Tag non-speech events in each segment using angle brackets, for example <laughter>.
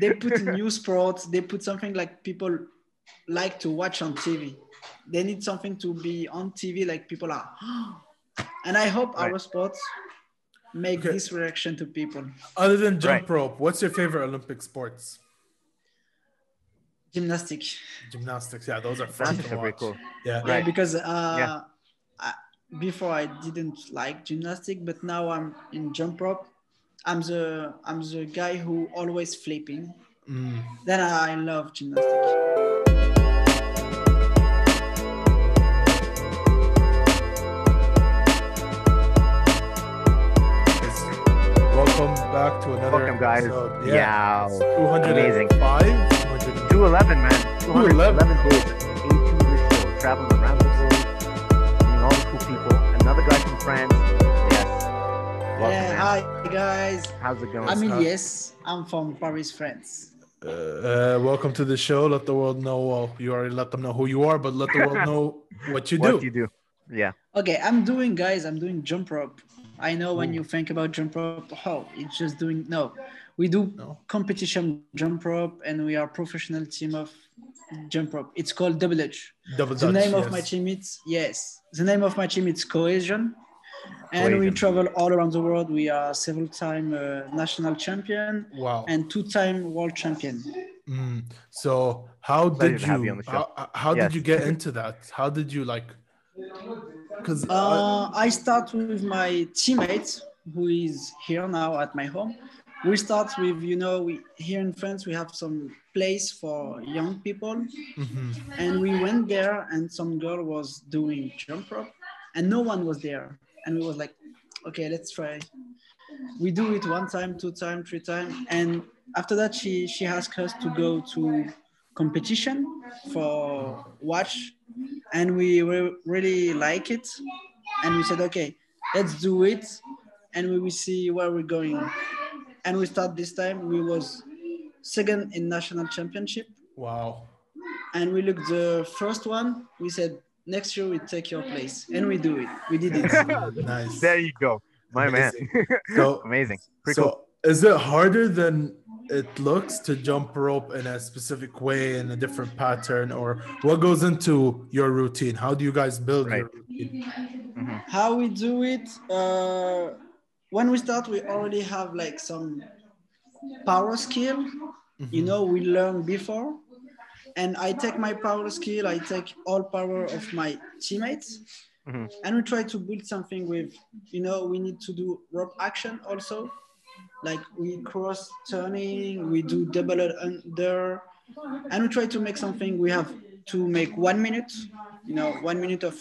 they put new sports. They put something like people like to watch on TV. They need something to be on TV, like people are. <gasps> and I hope Right. our sports make Okay. this reaction to people. Other than jump Right. rope, what's your favorite Olympic sports? Gymnastic. Gymnastics. Yeah, those are fun Gymnastics to are pretty watch. cool. Yeah. Yeah, because uh, Yeah. I, before I didn't like gymnastic, but now I'm in jump rope. I'm the I'm the guy who always flipping. Mm. Then I love gymnastics. Welcome back to another Welcome, guys. episode. Yeah. 205, 200 211, man. 211. 211 days. 82 this show. Traveling around the world. Meeting all the cool people. Another guy from France. Guys. How's it going? I mean, Huh? Elias. I'm from Paris, France. Uh, uh, welcome to the show. Let the world know. Well, you already let them know who you are, but let the world <laughs> know what you do. what you do? Yeah. Okay, I'm doing guys. I'm doing jump rope. I know when you think about jump rope, oh, it's just doing no. We do No. competition jump rope, and we are professional team of jump rope. It's called Double Dutch. Double the Dutch, name of my team is yes the name of my team is cohesion and we travel all around the world we are several time uh, national champion Wow. and two time world champion Mm. So how Pleasure did to have you you on the show. how, how Yes. did you get <laughs> into that? How did you like? Because uh, i start with my teammate who is here now at my home we start with you know we here in france we have some place for young people Mhm. and we went there and some girl was doing jump rope and no one was there and we was like okay let's try. We do it one time two time three time and after that she she asked us to go to competition for watch and we re- really like it. And we said okay let's do it and we will see where we're going. And we start this time we was second in national championship. Wow. and we looked the first one we said next year we take your place and we do it we did it <laughs> Nice. <laughs> There you go. My Amazing. man. <laughs> So Amazing. Pretty so cool. is it harder than it looks to jump rope in a specific way in a different pattern or what goes into your routine how do you guys build your Right. routine how we do it uh, when we start we already have like some power skill you know we learned before and i take my power skill i take all power of my teammates. Mhm. and we try to build something with you know we need to do rope action also. Like we cross turning we do double under. And we try to make something we have to make one minute you know one minute of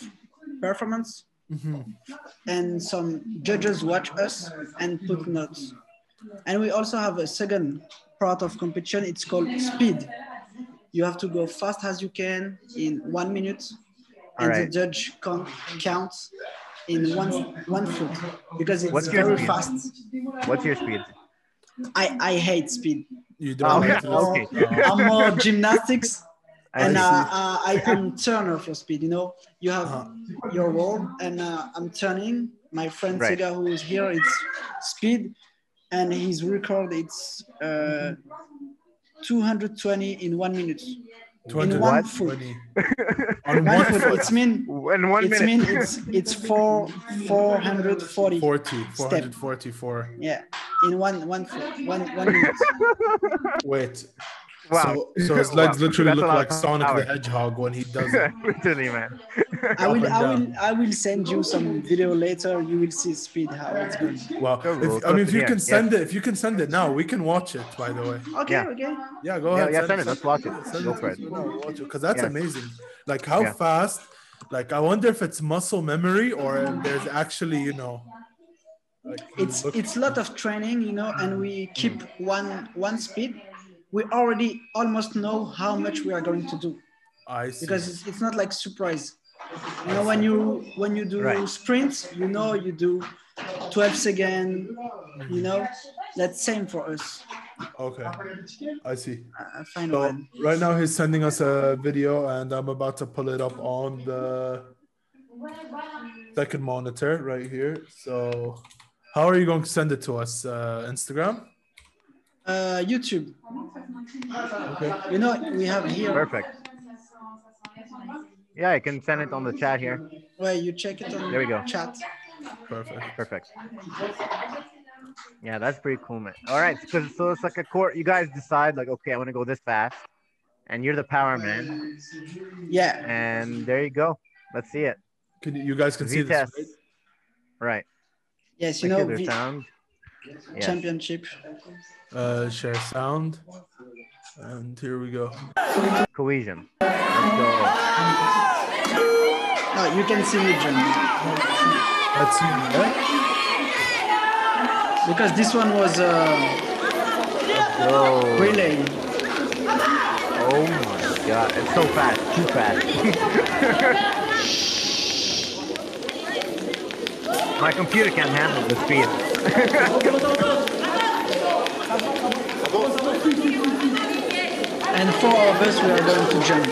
performance. And some judges watch us and put notes. And we also have a second part of competition it's called speed you have to go fast as you can in one minute and the Alright. judge count, counts in one one foot because it's What's your very speed? fast What's your speed? i i hate speed you don't like yeah, to do- okay. Uh, i'm more gymnastics I and see. uh, uh, I am turner for speed. You know, you have Uh-huh. your wall, and uh, I'm turning. My friend Right. Sega, who is here, it's speed, and his record it's uh, 220 in one minute. In one foot. 220 on <laughs> One one foot. foot It's mean. In one It's minute. mean it's it's four 440. 40 444 Yeah, in one one foot, one one minute. wait wow. so, <laughs> so his legs Wow. literally That's look like sonic power. the hedgehog when he does <laughs> it Literally, man. I will I will. I will send you some video later. You will see speed how it's going. wow Cool, if, i mean if you can yes. send it if you can send it now we can watch it by the way Okay, Yeah. okay. yeah go Yeah, ahead yeah, send it. Let's watch it. Send Go it for it. us. No, because that's Yeah. amazing. Like how Yeah. fast. Like I wonder if it's muscle memory or if there's actually you know. Like it's look- it's a lot of training you know and we keep one one speed we already almost know how much we are going to do I see. because it's, it's not like surprise you know when you when you do Right. sprints you know you do 12 second you know that's same for us okay, I see. I So one right now he's sending us a video, and I'm about to pull it up on the second monitor right here. So how are you going to send it to us? Uh, Instagram? Uh, YouTube. Okay. You know, we have here Perfect. Yeah, I can send it on the chat here. where you check it on There we go. chat. Perfect. Perfect. Yeah, that's pretty cool, man. All right, because so it's like a court. You guys decide like, okay, I want to go this fast, and you're the power man, Yeah. and there you go. Let's see it. Can you, you guys can see this? Vitesse. Right? Right. Yes, you Like, know, here's the sound. Yes. championship. Uh, share sound. And here we go. Cohesion. Go. No, you can see me, John. That's you, yeah? Because this one was uh, Go. relay. Oh my god, it's so fast, too fast. <laughs> My computer can't handle the speed. <laughs> And four of us, we are going to jump.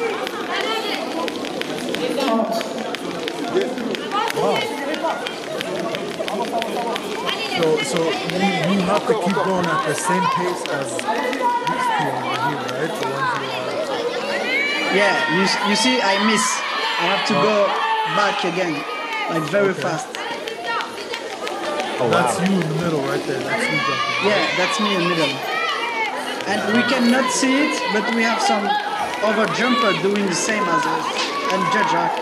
So, so you, you have to keep going at the same pace as these over here, right? The ones. Yeah, you, you see, I miss. I have to go back again, like very Okay. fast. Oh That's wow. you in the middle, right there. That's you jumping. Yeah, that's me in the middle. And we cannot see it, but we have some other jumper doing the same as us. And Judge Jack.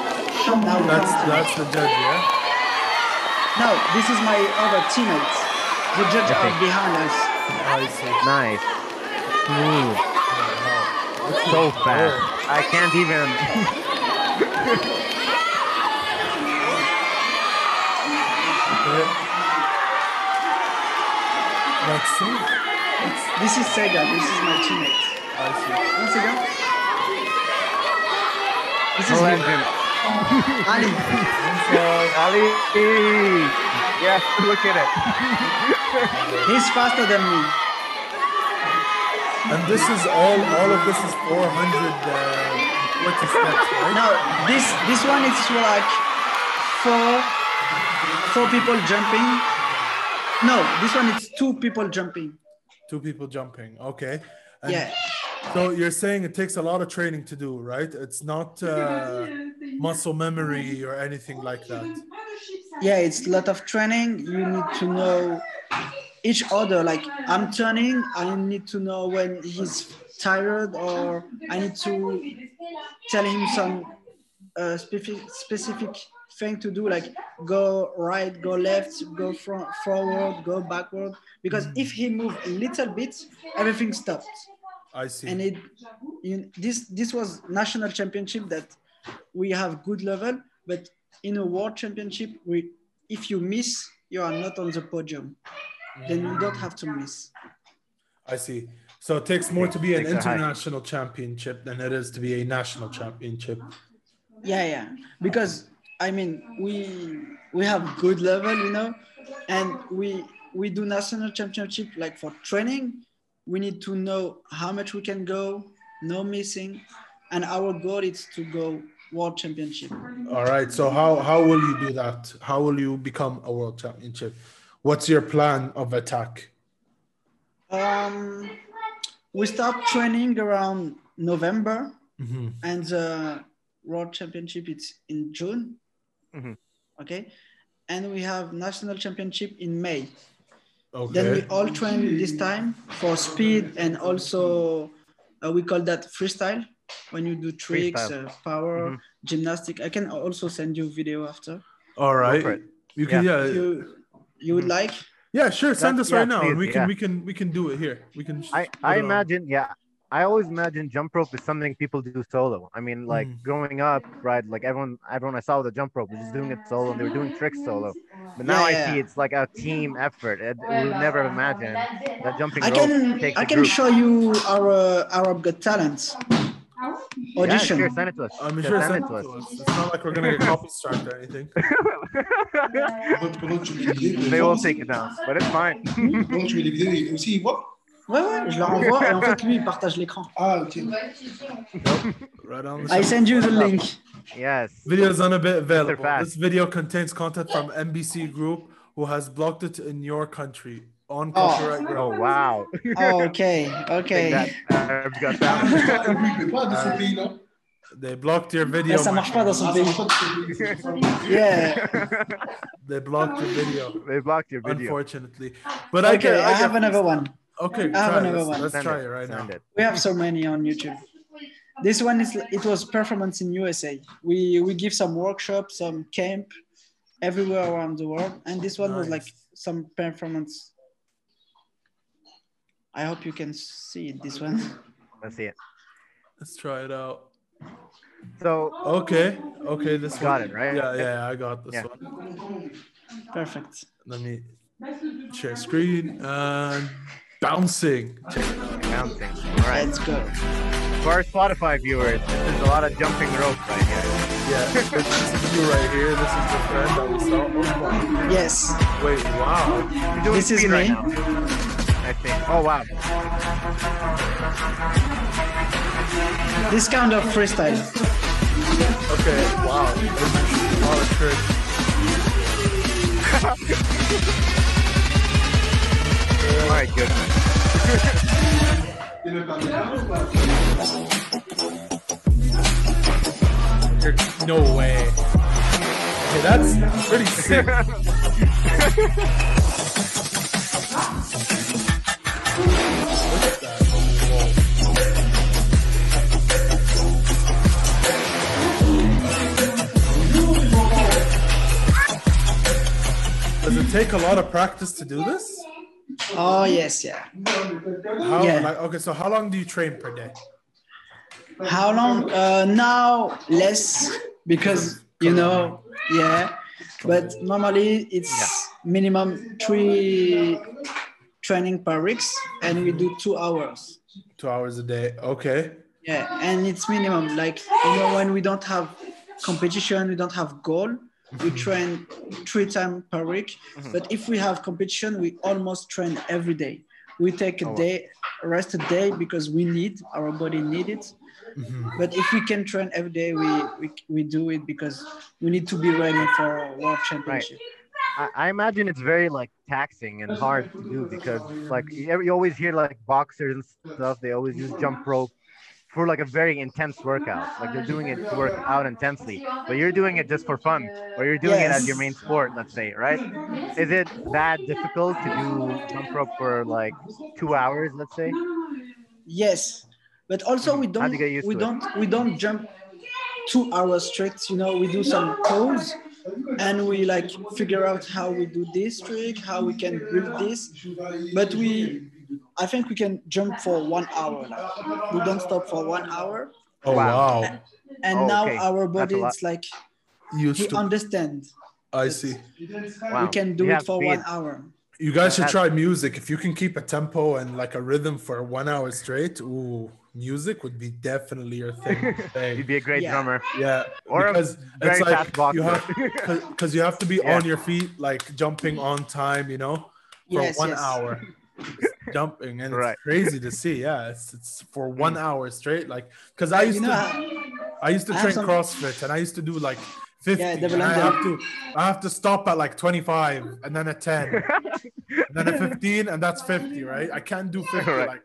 Now That's that's the judge, yeah. No, this is my other teammates. The judge Okay. are behind us. I see. Nice. Smooth. Oh, so fast. I can't even. <laughs> That's you. This is Sega. This is my teammate. I see. One second. This is Oh, him. engine. Ali. Ali. Yes, look at it. <laughs> He's faster than me. And this is all. All of this is 400 uh, 40 steps, right? No, this this one is like four four people jumping. No, this one is two people jumping. Two people jumping. Okay. And Yeah. So you're saying it takes a lot of training to do, right? It's not <laughs> uh, muscle memory or anything like that. Yeah, it's a lot of training. You need to know each other. Like I'm turning, I need to know when he's tired, or I need to tell him some uh, specific specific thing to do, like go right, go left, go front, forward, go backward. Because mm. if he move a little bit, everything stops. I see. and it you, this this was national championship that we have good level but in a world championship we if you miss you are not on the podium then you don't have to miss I see. So it takes more to be an Takes a high. international championship than it is to be a national championship. yeah yeah because i mean we we have good level you know and we we do national championship like for training we need to know how much we can go no missing and our goal is to go world championship All right. So how how will you do that? How will you become a world championship? What's your plan of attack? Um, we start training around November, Mhm. and the World Championship is in June. Mhm. Okay, and we have national championship in May. Okay. Then we all train this time for speed and also uh, we call that freestyle when you do tricks, uh, power, Mhm. gymnastic. I can also send you video after. All right. You can Yeah. yeah. You you would like. Yeah, sure. Send That's- us right yeah, now, and we can yeah. we can we can do it here. We can. I, I it on. imagine, yeah. I always imagine jump rope is something people do solo. I mean, like Mm. growing up, right? Like everyone, everyone I saw with the jump rope was just doing it solo, and they were doing tricks solo. But now Yeah, I yeah. see it's like a team effort. It, we would never have imagined that jumping I rope can takes I a can group. show you our Arab Got Talent Yeah, audition. sure, send it to us. I'm Yeah, sure send send it to us. It's not like we're gonna get copy strike or anything. Pendant que tu mets <laughs> les vidéos, il they voit will aussi. take it down, but it's fine. Pendant que tu mets les vidéos, il- aussi, il voit. Ouais, ouais, je leur envoie et en fait, lui, il partage l'écran. Ah, ok. Right on the I show. send you the link. yes. Videos on a bit available. fast. This video contains content from MBC Group, who has blocked it in your country. on Oh. copyright Oh ground. wow. Oh, okay, okay. that Arab's got that. <laughs> Il peut pas de ce pays, non? They blocked your video. Là, ça man. marche pas dans son Ah, pays. marche pas de ce pays. <laughs> Yeah. They blocked your video, they blocked your video. unfortunately. But I Okay, get, I I have another one. Okay, ah, I have another Let's, one. let's Send try it, it right now. it. We have so many on YouTube. This one is it was performance in USA. We we give some workshops, some camp everywhere around the world, and this one was like some performance. I hope you can see it, this one. <laughs> Let's see it. Let's try it out. So Okay, okay, this Got one. it, right? Yeah, yeah, I got this Yeah. one. Perfect. Let me share screen and bouncing. Check it out. bouncing. All right. Let's go. For our Spotify viewers, this is a lot of jumping rope right here. Yeah, this is you right here. This is the friend that we saw. Oh my. Yes. Wait, wow. You're doing This is speed right me. now. I think. Oh wow. This kind of freestyle. No way. Okay, that's pretty sick. Look at that. Whoa. Does it take a lot of practice to do this? Oh yes, yeah. How, Yeah. like, okay, so how long do you train per day? How long? Uh, now less because you know, yeah. But normally it's minimum three training per weeks, and we do two hours. Two hours a day. Okay. Yeah, and it's minimum. Like you know, when we don't have competition, we don't have goal. We mm-hmm. train three times per week. Mm-hmm. But if we have competition, we almost train every day. We take a Oh, day, rest a day because we need our body need it. Mhm. But if we can train every day, we, we we do it because we need to be ready for world championship. I, I imagine it's very like taxing and hard to do because like you, you always hear like boxers and stuff. They always use jump rope for like a very intense workout. Like they're doing it to work out intensely, but you're doing it just for fun, or you're doing it as your main sport. Let's say, right? Is it that difficult to do jump rope for like two hours? Let's say. Yes, but also mm-hmm. we don't get used we don't we don't jump two hours straight. You know, we do some pose, and we like figure out how we do this trick, how we can build this. But we, I think we can jump for one hour. Like, we don't stop for one hour, Oh Wow. wow. and Oh, now okay. our body is like Used he to. understands. I see. Wow. We can do You it for speed. one hour. You guys should try music. If you can keep a tempo and like a rhythm for one hour straight, ooh, music would be definitely your thing. Thing. <laughs> You'd be a great Yeah. drummer. Yeah, Or a because very it's fast like you have <laughs> because you have to be Yeah. on your feet, like jumping on time, you know, for Yes, one yes. hour. <laughs> Jumping and Right. it's crazy to see. Yeah, it's it's for mm. one hour straight. Like because I used You know, to how- I used to I train some- CrossFit and I used to do like 50. Yeah, and double I have to I have to stop at like 25 and then a 10 and then a 15 and that's 50, right? I can't do 50 Right. like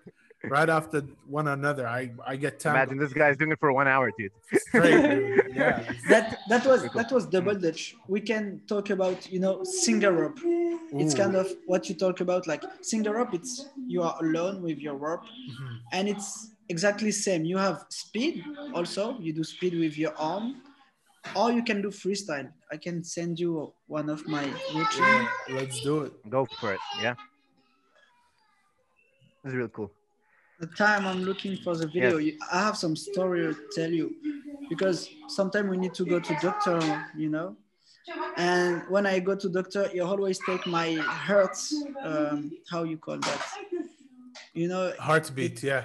right after one another. I I get time. Imagine this guy's doing it for one hour, dude. straight. dude. <laughs> Yeah. that that was that was double dutch we can talk about you know single rope it's kind of what you talk about like single rope it's you are alone with your rope Mhm. and it's exactly same you have speed also you do speed with your arm or you can do freestyle i can send you one of my routine Yeah, let's do it. Go for it. Yeah. This is real cool. The time i'm looking for the video you, i have some story to tell you. Because sometimes we need to go to doctor you know? And when i go to doctor you always take my heart um, how you call that? You know Heartbeat, yeah.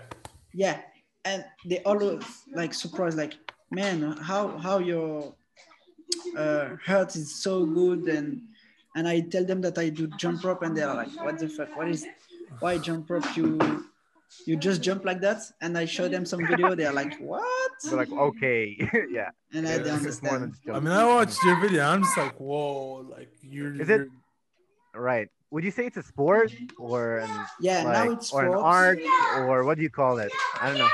yeah. And they always like surprised like man how how your uh, heart is so good. And and i tell them that i do jump rope and they're like what the fuck? What is why jump rope? You you just jump like that and i show them some video they're like what We're like, okay, <laughs> yeah. and I don't It's more than understand I mean, I watched your video. I'm just like, whoa, like you're. Is it- you're- Right. would you say it's a sport or an, Yeah, like, now it's or an sports. art or what do you call it? I don't know.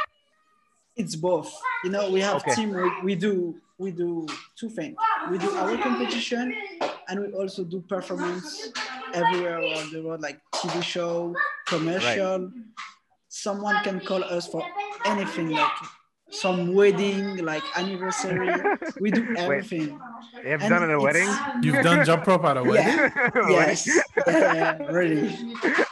It's both. You know, we have Okay. team. We, we do we do two things. We do our competition, and we also do performance everywhere around the world, like TV show, commercial. Someone can call us for anything, like some wedding, like anniversary. We do <laughs> everything. Wait, You have And done at a it's- wedding? You've done jump rope at a wedding? Yeah. <laughs> Yes, yeah, really.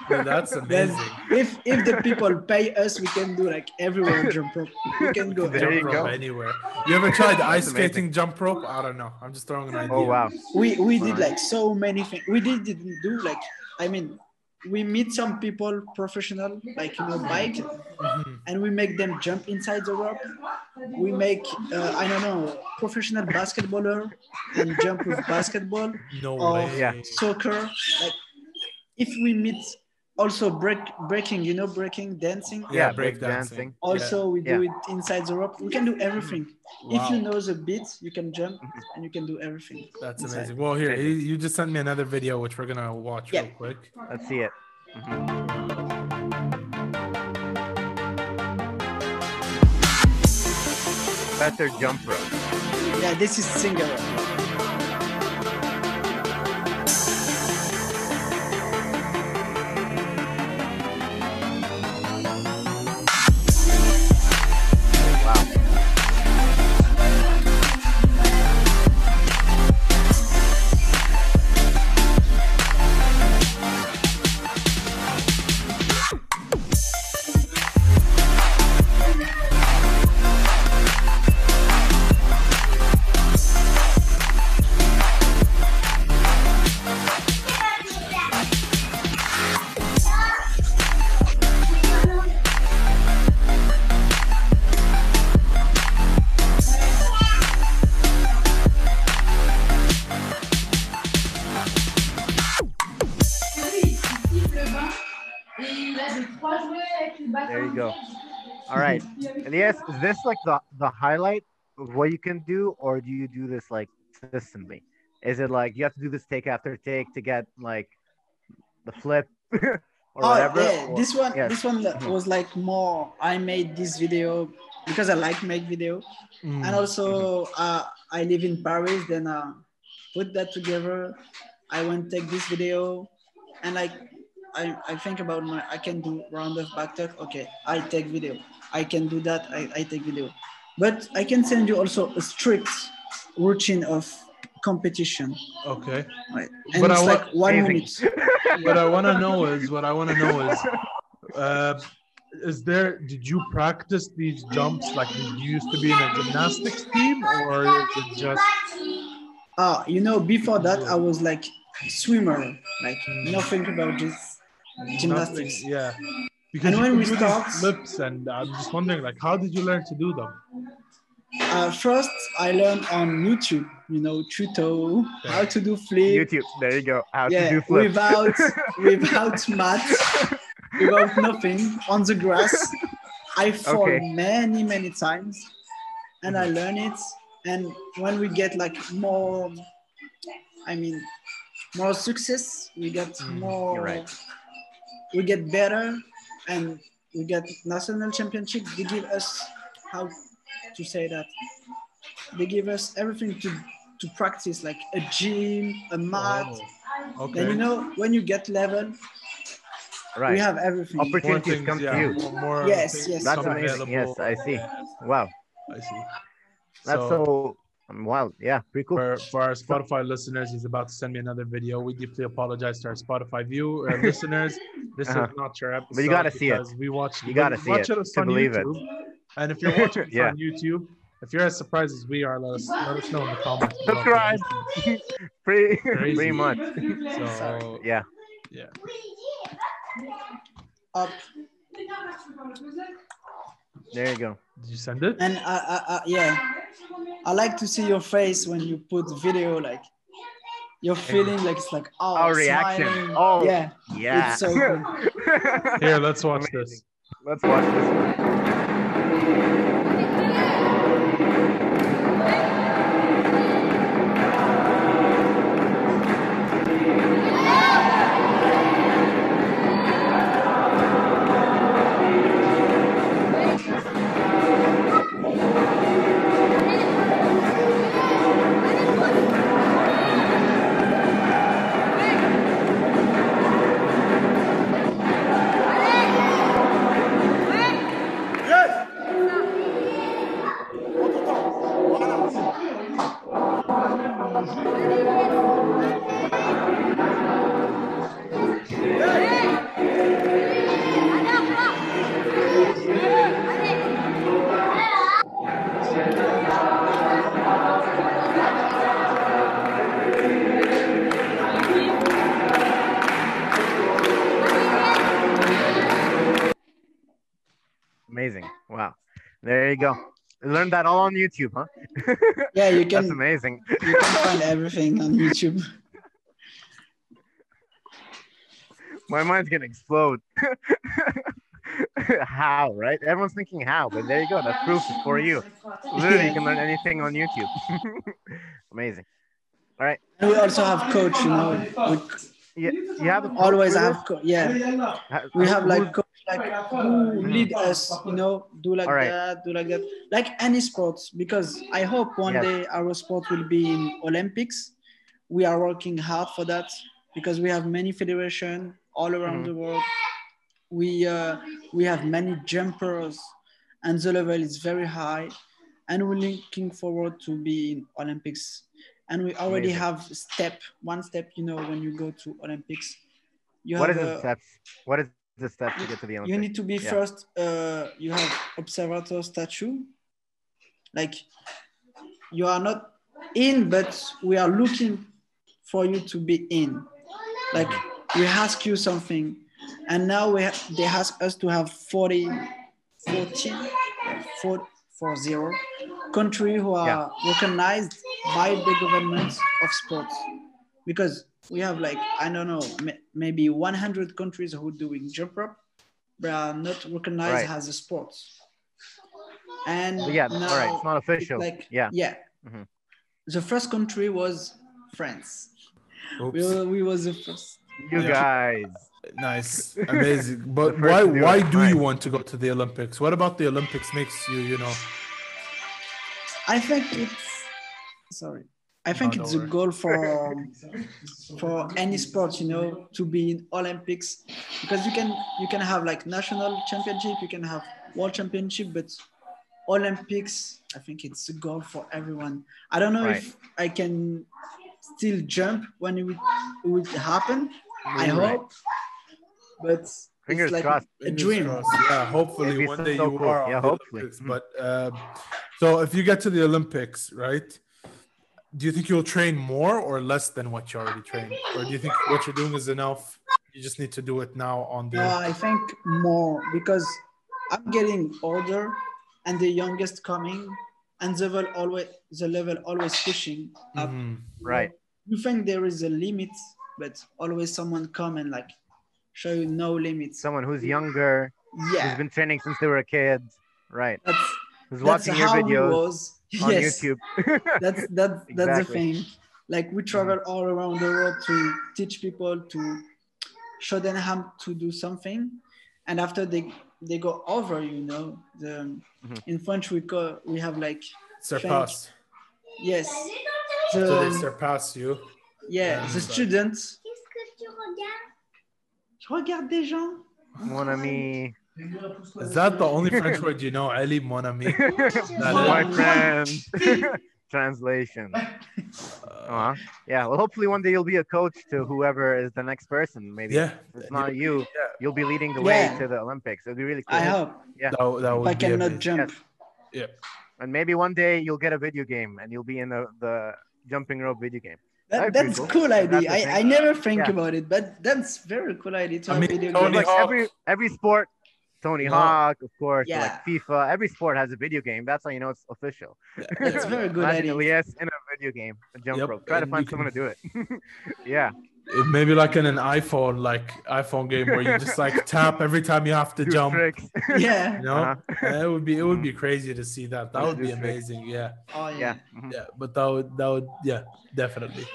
Dude, that's There's, amazing. if if the people pay us, we can do like everywhere jump rope. We can go. There you Jump go. rope anywhere. You ever tried ice amazing. skating jump rope? I don't know. I'm just throwing an oh, idea. Oh wow. we we did like so many things we did didn't do like i mean we meet some people professional like you know bike Mhm. and we make them jump inside the rope we make uh, i don't know professional basketballer and jump with basketball No Oh, way. soccer like if we meet also break breaking you know breaking dancing Yeah, Yeah, break break dancing. dancing. also we do Yeah. it inside the rope we can do everything if you know the beat you can jump and you can do everything That's inside. amazing. Well, here, you you just sent me another video, which we're gonna watch Yeah. real quick. Let's see it. Mhm. Better jump rope. yeah this is singer Wow. There you go. All right. <laughs> Elias, is this like the, the highlight of what you can do, or do you do this like consistently? Is it like you have to do this take after take to get like the flip <laughs> or oh whatever? yeah or- this one yes. this one Mhm. was like more i made this video because i like make video Mm. and also uh, i live in paris then uh, put that together i went take this video and like I, I think about my i can do round of back tuck okay i take video i can do that i, I take video but i can send you also a strict routine of competition Okay. right and But I it's wa- like one Amazing. minute <laughs> What I want to know is what I want to know is, uh, is there? Did you practice these jumps like you used to be in a gymnastics team, or is it just? Ah, you know, before that, I was like swimmer, like nothing about this gymnastics. Nothing, yeah. Because And you when we do start- flips, and I'm just wondering, like, how did you learn to do them? Uh, first, I learned on YouTube, you know, tuto, how to do flip. YouTube. There you go. How to do flip. without <laughs> without mat, without nothing on the grass. I fall Okay. many many times, and Mm-hmm. I learn it. And when we get like more, I mean, more success, we get more. Mm, you're right. We get better, and we get national championship. They give us how to say that. They give us everything to to practice, like a gym, a mat. Oh, okay. Then you know when you get level, Right. we have everything. Opportunities things, come yeah, to you. more- more Yes, yes. That's become amazing. Yes. I see. Wow. I see. That's so, um, wild. Yeah, pretty cool. For, for our Spotify listeners, he's about to send me another video. We deeply apologize to our Spotify view uh, listeners. This Uh-huh. is not your episode. But you gotta see it. We watch. You gotta we see watch it us to on believe it. YouTube. And if you're <laughs> watching this Yeah. on YouTube, if you're as surprised as we are, let us let us know in the comments. Subscribe. <laughs> pretty, Crazy. pretty much. <laughs> So Yeah. yeah. Up There you go. Did you send it? and I, I, I, yeah, I like to see your face when you put video. Like you're feeling like it's like oh, Our reaction. smiling. Oh, yeah, Yeah. It's so good. <laughs> Here, let's watch Amazing. this. Let's watch this. You go. Learned that all on YouTube, huh? <laughs> Yeah, you <laughs> can. That's amazing. you can find everything on YouTube. <laughs> My mind's gonna explode. how, right? Everyone's thinking how, but there you go. That's proof for you. Literally, you can learn anything on YouTube. Amazing. All right. And we also have coach, you know. We Yeah, you have always have co- yeah. We have like coach like who lead us, you know, do like All right. that, do like that, like any sports. Because I hope one Yes. day our sport will be in Olympics. We are working hard for that because we have many federation all around Mhm. the world. We uh, we have many jumpers, and the level is very high, and we're looking forward to be in Olympics. And we already Amazing. have step one step. You know, when you go to Olympics, you what is have the a- steps? What is the steps to get to the Olympics? you need to be Yeah. first uh, you have observator statue like you are not in but we are looking for you to be in like we ask you something and now we ha- they ask us to have 40 40 4 4 0 country who are recognized by the government of sports because we have like i don't know maybe 100 countries who are doing jump rope but are not recognized Right. as a sport and yeah, now all right. It's not it's official. like yeah. yeah Mhm. the first country was france Oops. we, were- we was the first You Yeah. guys. Nice, amazing. <laughs> But The why do why do you want to go to the Olympics? What about the Olympics makes you, you know? i think it's sorry i think No, it's don't a goal for <laughs> for any sport you know to be in olympics because you can you can have like national championship you can have world championship but olympics i think it's a goal for everyone i don't know if i can still jump when it would, it would happen i hope but Fingers it's like crossed. a dream crossed. Yeah, hopefully one day so you cool. are. Yeah, hopefully. Olympics. But um, so if you get to the Olympics, right? Do you think you'll train more or less than what you already trained, or do you think what you're doing is enough? You just need to do it now on the. No, I think more because I'm getting older and the youngest coming and the level always the level always pushing up. Mhm. Right. You think there is a limit, but always someone come and like show you no limits. Someone who's younger, who's Yeah, been training since they were a kid. Right. that's Who's that's watching your how it videos was. On yes, YouTube. <laughs> that's that that's the thing. Like we travel all around the world to teach people to show them how to do something, and after they they go over, you know, the Mhm. in French we call we have like Surpass. yes, So they surpass you. yeah, Yeah. the students. Qu'est-ce que tu regardes Je regarde des gens. Mon ami. Is that the only French word you know, Ali, mon ami? <laughs> My friend. <laughs> Translation. Uh-huh. Yeah. Well, hopefully one day you'll be a coach to whoever is the next person. Maybe. Yeah. If it's not you, Yeah. you'll be leading the way Yeah. to the Olympics. It'll be really cool. I hope That, that would if I cannot amazing. jump. Yeah. And maybe one day you'll get a video game and you'll be in the, the jumping rope video game. That, That'd that's cool. cool idea. the I. I never think Yeah. about it, but that's very cool idea to I have mean, video Tony games. like every every sport, Tony No. Hawk, of course, Yeah. like FIFA, every sport has a video game. That's how you know it's official. That's <laughs> very good Imagine idea. Elias in a video game, a jump Yep, rope. Try to find someone can- to do it. <laughs> yeah, It- Maybe like in an iPhone, like iPhone game where you just like tap every time you have to <laughs> do jump. tricks. Yeah. You know, Uh-huh. Yeah, it would be it would be crazy to see that. That Yeah, would be do tricks. amazing. Yeah, Oh yeah. yeah. mhm. yeah. But that would that would yeah definitely.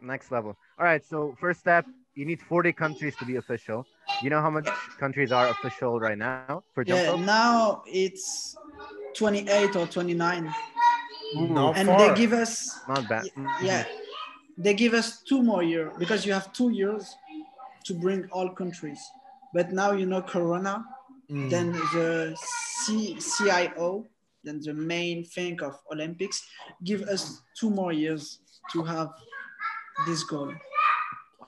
Next level. All right. So first step, you need 40 countries to be official. You know how much countries are official right now for jump Yeah. rope? Now it's 28 or 29, Not and far. they give us Not bad. Mhm. yeah, they give us two more years because you have two years to bring all countries. But now you know Corona, Mm. then the C- CIO, then the main thing of Olympics, give us two more years to have this goal.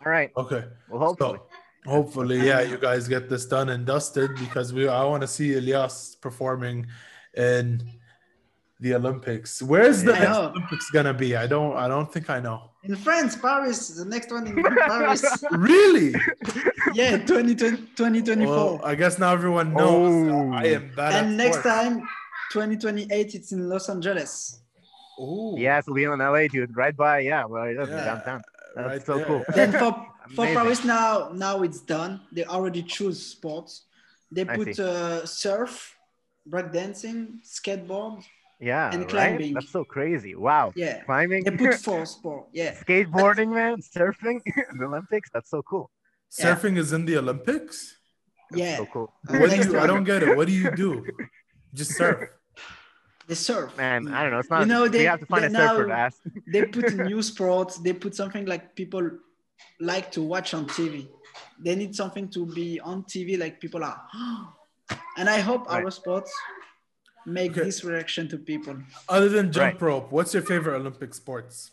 All right. okay. Well, hopefully. So hopefully, yeah, you guys get this done and dusted because we I want to see Elias performing in the Olympics. Where's the I next. Olympics gonna be? I don't. I don't think I know. In France, Paris, the next one in Paris. <laughs> Really? yeah, 2020, 2024. well, I guess now everyone knows Oh. I am bad at and next sports. time, 2028, it's in Los Angeles. Ooh, Yeah, it'll be in LA, dude. Right by, yeah, well, that's Yeah, downtown. That's right so there. cool. Then for, for Paris now, now it's done. They already choose sports. They put see. uh, surf, breakdancing, skateboard. Yeah, And right? climbing. That's so crazy. Wow. Yeah, Climbing, they put four sport. Yeah, skateboarding, man, surfing, <laughs> the Olympics. That's so cool. surfing is in the Olympics. That's yeah. so cool. Uh, What do you? I don't get it. What do you do? <laughs> Just surf. They surf. Man, I don't know. It's not. know, we they- have to find they a surfer to now- ask. <laughs> they put <laughs> new sports. They put something like people like to watch on TV. They need something to be on TV, like people are. <gasps> And I hope our sports make Okay. this reaction to people. Other than jump Right. rope, what's your favorite Olympic sports?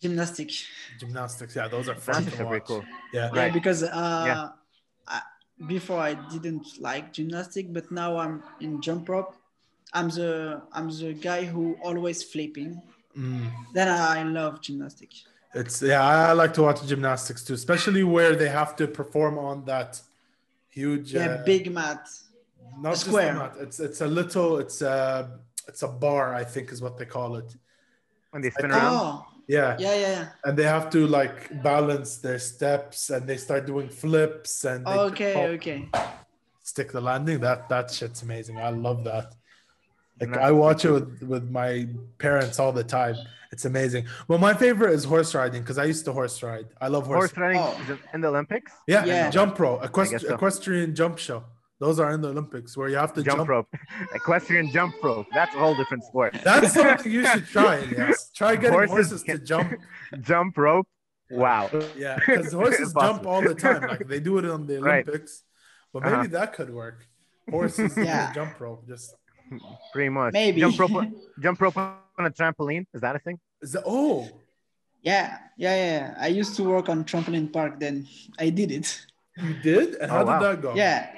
Gymnastic. Gymnastics. Yeah, those are fun to watch. cool. Yeah. Yeah, Right. because uh, Yeah. I, before I didn't like gymnastic, but now I'm in jump rope. I'm the I'm the guy who always flipping. Mm. Then I love gymnastics. It's yeah, I I like to watch gymnastics too, especially where they have to perform on that huge Yeah, uh, big mat. not just square. a mat. It's it's a little it's a it's a bar I think is what they call it. When they spin I think- around. Oh, Yeah. yeah, yeah, yeah. And they have to like balance their steps and they start doing flips and they Okay, fall- okay. stick the landing. That that shit's amazing. I love that. Like I watch it with, with my parents all the time. It's amazing. Well, my favorite is horse riding because I used to horse ride. I love horse. Horse riding Oh. in the Olympics. Yeah, Yeah. jump rope, Equest- so. equestrian jump show. Those are in the Olympics where you have to Jump, jump. rope, equestrian jump rope. That's a whole different sport. That's something you should <laughs> try. Yes, try getting Horses horses, to jump. <laughs> jump rope. Wow. Yeah, because horses <laughs> jump all the time. Like they do it on the Olympics, Right. Olympics, but maybe Uh-huh. that could work. Horses Yeah. yeah. jump rope. Just Pretty much. Maybe. Jump rope. on- <laughs> Jump rope on a trampoline. Is that a thing? is that, oh Yeah, yeah, yeah. I used to work on trampoline park. Then I did it. you did? And Oh, how wow. did that go? Yeah,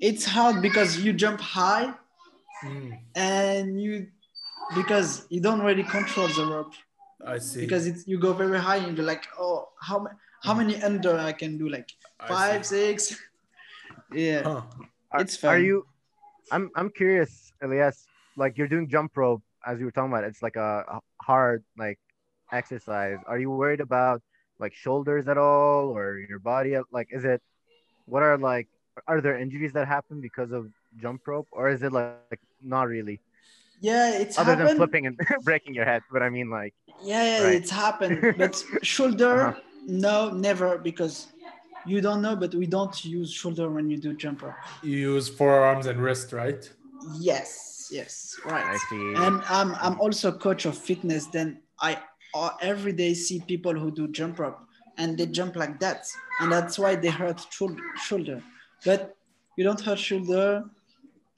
it's hard because you jump high Mm, and you because you don't really control the rope I see. because it's you go very high and you're like, oh, how ma- how many under I can do? Like five, six. <laughs> Yeah, Huh. Are, It's Are you? I'm I'm curious, Elias. Like you're doing jump rope, as you were talking about. It's like a, hard like exercise. Are you worried about like shoulders at all, or your body? Like, is it? What are like? Are there injuries that happen because of jump rope, or is it like, like not really? yeah, it's Other happened. than flipping and <laughs> breaking your head, but I mean like. Yeah, yeah, Right. it's happened. But <laughs> shoulder, Uh-huh. no, never because you don't know. But we don't use shoulder when you do jump rope. You use forearms and wrist, right? Yes, yes, right. I see. And I'm I'm also coach of fitness. Then I uh, every day see people who do jump rope and they jump like that, and that's why they hurt shoulder. shoulder. But you don't hurt shoulder,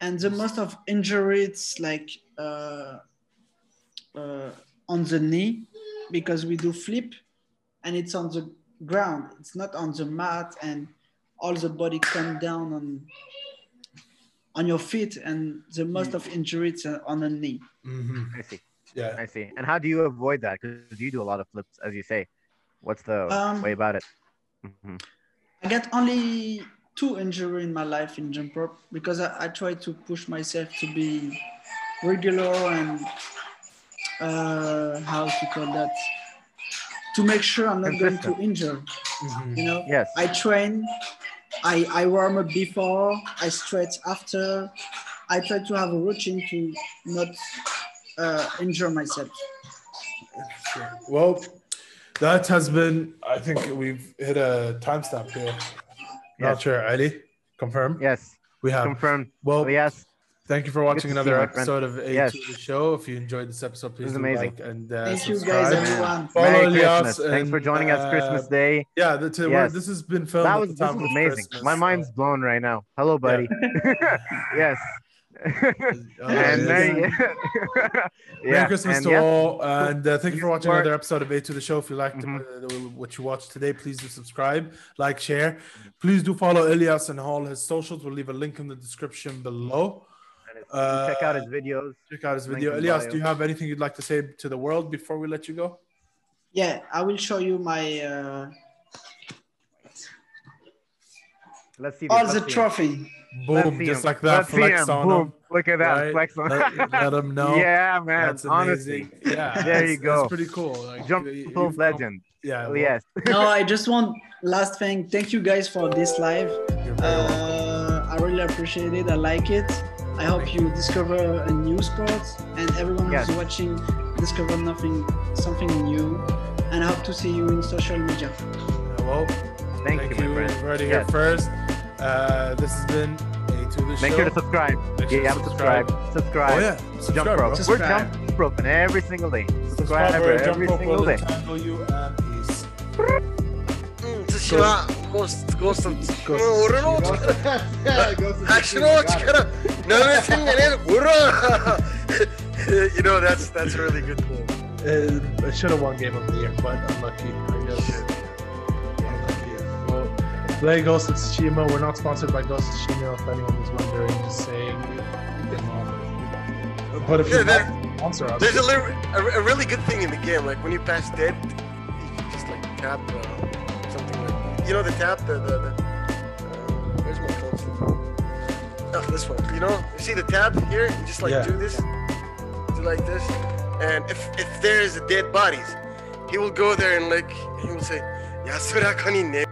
and the most of injuries like uh, uh, on the knee because we do flip, and it's on the ground. It's not on the mat, and all the body come down on on your feet, and the most of injury it's uh, on the knee. hmm I see. Yeah. I see. And how do you avoid that? Because you do a lot of flips, as you say. What's the Um, way about it? Mhm. I got only two injury in my life in jump rope because I, I try to push myself to be regular and uh, how to call that to make sure I'm not going to Consistent. injure. Mhm. You know, Yes. I train, I, I warm up before, I stretch after. I try to have a routine to not uh, injure myself. Well, that has been. I think we've hit a time timestamp here. Not sure, Ali. Confirm. Yes. We have. Confirmed. Well, Elias, thank you for watching another you, episode of A2 Yes. the show. If you enjoyed this episode, please was do amazing. like and uh, Thank you subscribe. guys, everyone. Follow Merry Elias Christmas. Thanks for and, joining us uh, Christmas Day. Yeah, the, to, Yes. this has been filmed. That was this was amazing. Christmas, My so- mind's blown right now. Hello, buddy. <laughs> <laughs> yes. <laughs> Oh, and yes. Merry, Merry Christmas and to yes, all, and uh, thank you for watching another episode of A to the Show. If you liked Mhm. uh, what you watched today, please do subscribe, like, share. Please do follow Elias and all his socials. We'll leave a link in the description below. And his Uh, Check out his videos. check out his video. Elias, do you have anything you'd like to say to the world before we let you go? Yeah, I will show you my uh, Let's see. all this, the let's trophy. Let's Boom, just him. like that. Let's see Flex him. on Boom. him. Look at that. right? Flex on Let, <laughs> let him know. Yeah, man. That's Honestly. amazing. Yeah, There you go. That's pretty cool. Like, Jump you- you- legend. Yeah. well, Yes. <laughs> no, I just want last thing. Thank you guys for this live. you're very welcome. Uh, I really appreciate it. I like it. I hope you discover a new sport and everyone Yes. who's watching discover nothing something new. And I hope to see you in social media. Well, Thank, thank, you, you. my friend. You've already here first. Uh, this has been a to the Make show. sure to subscribe. Make sure yeah, to subscribe. Subscribe. Oh yeah, Jump rope. bro. We're Subscribe. jump roping every single day. Subscribe, Subscribe bro. Jump every rope single will day. entangle you and peace. Sıçra Ghost Ghost'un vurun o çıkara. Action o çıkara. Nöbetin nereye vurun. You know that's that's a really good quote. Uh, I should have won Game of the Year, but unlucky, I guess. Unlucky. Well, play Ghost of Tsushima. We're not sponsored by Ghost of Tsushima. If anyone was wondering, just saying. But if Yeah, you there- sponsor us, There's a, li- a, a really good thing in the game. Like when you pass dead, you just like tap uh, something like you know the tap the the. the Oh, this one. You know, you see the tab here? You just like Yeah. do this, do like this, and if if there's a dead bodies, he will go there and like he will say, "Yasura kani ne."